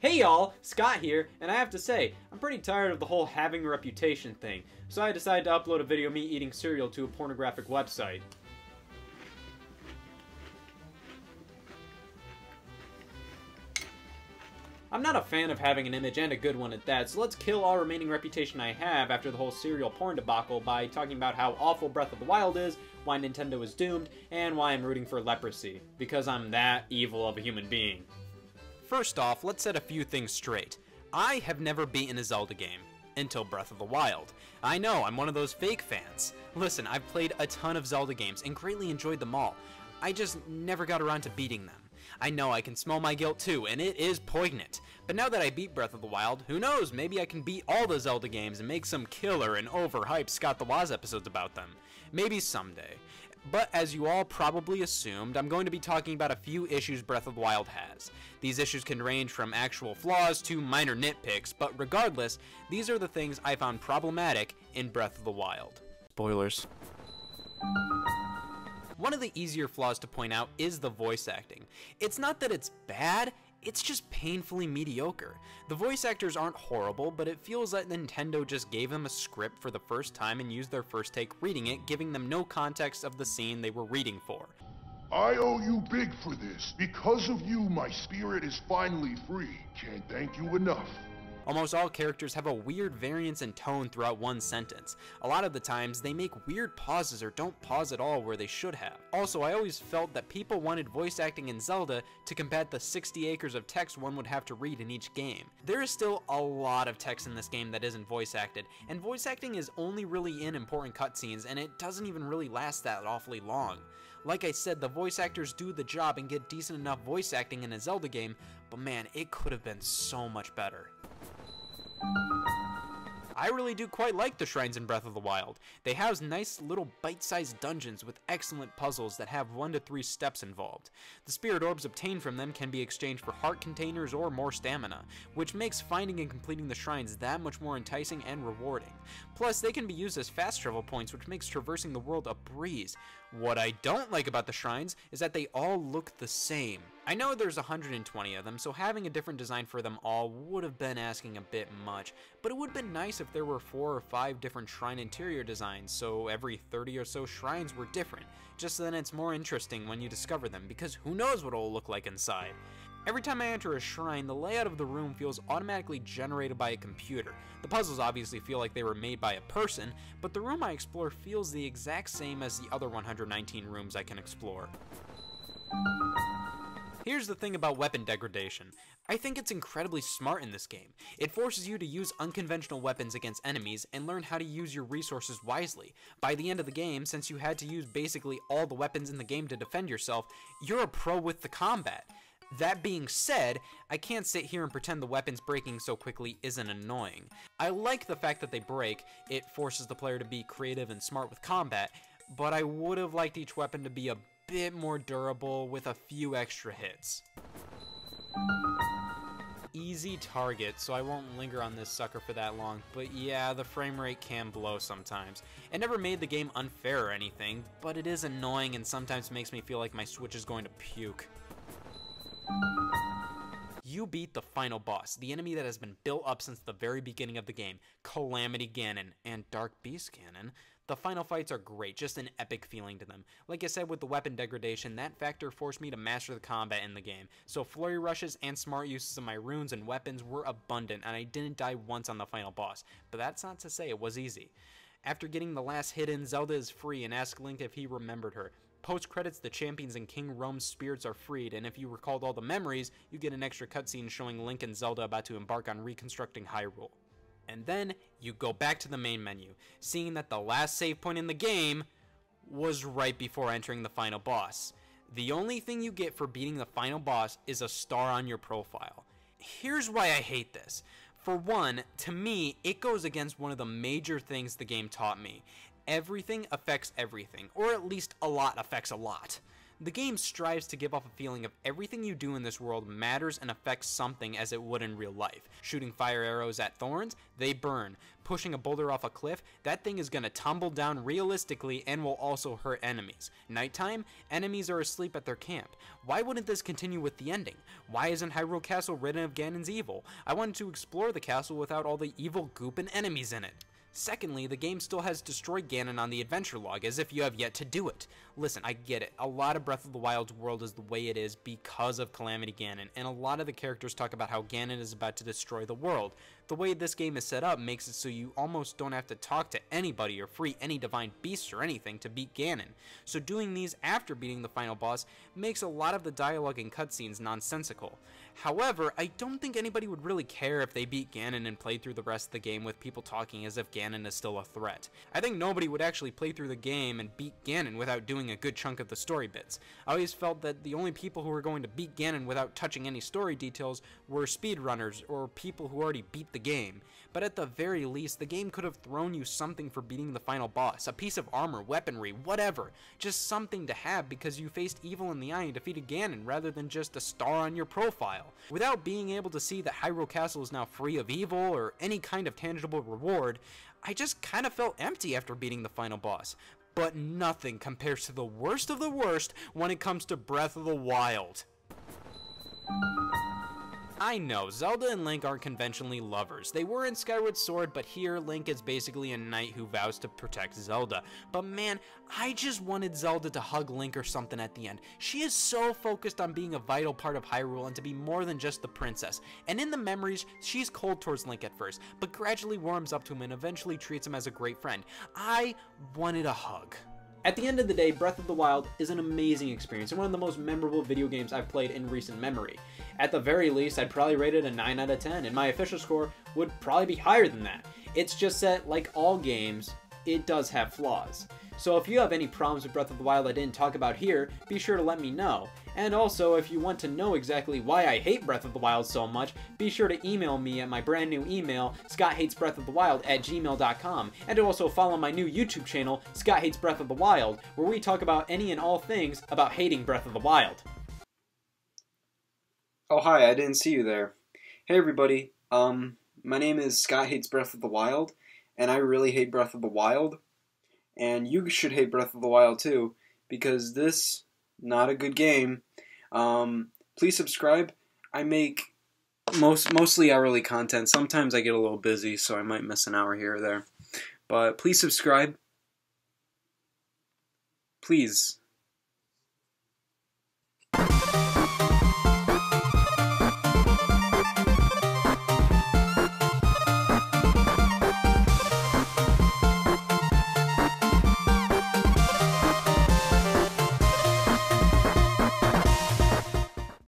Hey y'all, Scott here, and I have to say, I'm pretty tired of the whole having a reputation thing, so I decided to upload a video of me eating cereal to a pornographic website. I'm not a fan of having an image and a good one at that, so let's kill all remaining reputation I have after the whole cereal porn debacle by talking about how awful Breath of the Wild is, why Nintendo is doomed, and why I'm rooting for leprosy. Because I'm that evil of a human being. First off, let's set a few things straight. I have never beaten a Zelda game. Until Breath of the Wild. I know, I'm one of those fake fans. Listen, I've played a ton of Zelda games and greatly enjoyed them all. I just never got around to beating them. I know I can smell my guilt too, and it is poignant. But now that I beat Breath of the Wild, who knows, maybe I can beat all the Zelda games and make some killer and overhyped Scott the Woz episodes about them. Maybe someday. But as you all probably assumed, I'm going to be talking about a few issues Breath of the Wild has. These issues can range from actual flaws to minor nitpicks, but regardless, these are the things I found problematic in Breath of the Wild. Spoilers. One of the easier flaws to point out is the voice acting. It's not that it's bad, it's just painfully mediocre. The voice actors aren't horrible, but it feels like Nintendo just gave them a script for the first time and used their first take reading it, giving them no context of the scene they were reading for. I owe you big for this. Because of you, my spirit is finally free. Can't thank you enough. Almost all characters have a weird variance in tone throughout one sentence. A lot of the times, they make weird pauses or don't pause at all where they should have. Also, I always felt that people wanted voice acting in Zelda to combat the 60 acres of text one would have to read in each game. There is still a lot of text in this game that isn't voice acted, and voice acting is only really in important cutscenes, and it doesn't even really last that awfully long. Like I said, the voice actors do the job and get decent enough voice acting in a Zelda game, but man, it could have been so much better. I really do quite like the shrines in Breath of the Wild. They house nice little bite-sized dungeons with excellent puzzles that have 1 to 3 steps involved. The spirit orbs obtained from them can be exchanged for heart containers or more stamina, which makes finding and completing the shrines that much more enticing and rewarding. Plus, they can be used as fast travel points which makes traversing the world a breeze. What I don't like about the shrines is that they all look the same. I know there's 120 of them, so having a different design for them all would have been asking a bit much, but it would have been nice if there were 4 or 5 different shrine interior designs, so every 30 or so shrines were different, just so then it's more interesting when you discover them, because who knows what it'll look like inside. Every time I enter a shrine, the layout of the room feels automatically generated by a computer. The puzzles obviously feel like they were made by a person, but the room I explore feels the exact same as the other 119 rooms I can explore. Here's the thing about weapon degradation. I think it's incredibly smart in this game. It forces you to use unconventional weapons against enemies and learn how to use your resources wisely. By the end of the game, since you had to use basically all the weapons in the game to defend yourself, you're a pro with the combat. That being said, I can't sit here and pretend the weapons breaking so quickly isn't annoying. I like the fact that they break, it forces the player to be creative and smart with combat, but I would have liked each weapon to be a bit more durable with a few extra hits. Easy target, so I won't linger on this sucker for that long, but yeah, the frame rate can blow sometimes. It never made the game unfair or anything, but it is annoying and sometimes makes me feel like my Switch is going to puke. You beat the final boss, the enemy that has been built up since the very beginning of the game, Calamity Ganon, and Dark Beast Ganon. The final fights are great, just an epic feeling to them. Like I said with the weapon degradation, that factor forced me to master the combat in the game, so flurry rushes and smart uses of my runes and weapons were abundant, and I didn't die once on the final boss, but that's not to say it was easy. After getting the last hit in, Zelda is free and asks Link if he remembered her. Post credits, the champions and King Rhoam's spirits are freed, and if you recalled all the memories, you get an extra cutscene showing Link and Zelda about to embark on reconstructing Hyrule. And then you go back to the main menu, seeing that the last save point in the game was right before entering the final boss. The only thing you get for beating the final boss is a star on your profile. Here's why I hate this. For one, to me, it goes against one of the major things the game taught me, everything affects everything, or at least a lot affects a lot. The game strives to give off a feeling of everything you do in this world matters and affects something as it would in real life. Shooting fire arrows at thorns, they burn. Pushing a boulder off a cliff, that thing is gonna tumble down realistically and will also hurt enemies. Nighttime, enemies are asleep at their camp. Why wouldn't this continue with the ending? Why isn't Hyrule Castle ridden of Ganon's evil? I wanted to explore the castle without all the evil goop and enemies in it. Secondly, the game still has Destroy Ganon on the adventure log, as if you have yet to do it. Listen, I get it. A lot of Breath of the Wild's world is the way it is because of Calamity Ganon, and a lot of the characters talk about how Ganon is about to destroy the world. The way this game is set up makes it so you almost don't have to talk to anybody or free any divine beasts or anything to beat Ganon. So doing these after beating the final boss makes a lot of the dialogue and cutscenes nonsensical. However, I don't think anybody would really care if they beat Ganon and played through the rest of the game with people talking as if Ganon is still a threat. I think nobody would actually play through the game and beat Ganon without doing a good chunk of the story bits. I always felt that the only people who were going to beat Ganon without touching any story details were speedrunners or people who already beat the game. But at the very least, the game could have thrown you something for beating the final boss, a piece of armor, weaponry, whatever. Just something to have because you faced evil in the eye and defeated Ganon rather than just a star on your profile. Without being able to see that Hyrule Castle is now free of evil or any kind of tangible reward, I just kind of felt empty after beating the final boss. But nothing compares to the worst of the worst when it comes to Breath of the Wild. I know, Zelda and Link aren't conventionally lovers. They were in Skyward Sword, but here Link is basically a knight who vows to protect Zelda. But man, I just wanted Zelda to hug Link or something at the end. She is so focused on being a vital part of Hyrule and to be more than just the princess. And in the memories, she's cold towards Link at first, but gradually warms up to him and eventually treats him as a great friend. I wanted a hug. At the end of the day, Breath of the Wild is an amazing experience and one of the most memorable video games I've played in recent memory. At the very least, I'd probably rate it a 9 out of 10, and my official score would probably be higher than that. It's just that, like all games, it does have flaws. So if you have any problems with Breath of the Wild I didn't talk about here, be sure to let me know. And also, if you want to know exactly why I hate Breath of the Wild so much, be sure to email me at my brand new email, scotthatesbreathofthewild at gmail.com, and to also follow my new YouTube channel, Scott Hates Breath of the Wild, where we talk about any and all things about hating Breath of the Wild. Oh hi, I didn't see you there. Hey everybody, um, my name is Scott Hates Breath of the Wild, and I really hate Breath of the Wild and you should hate Breath of the Wild too, because this not a good game. Um, please subscribe. I make most mostly hourly content. Sometimes I get a little busy, so I might miss an hour here or there. But please subscribe. Please.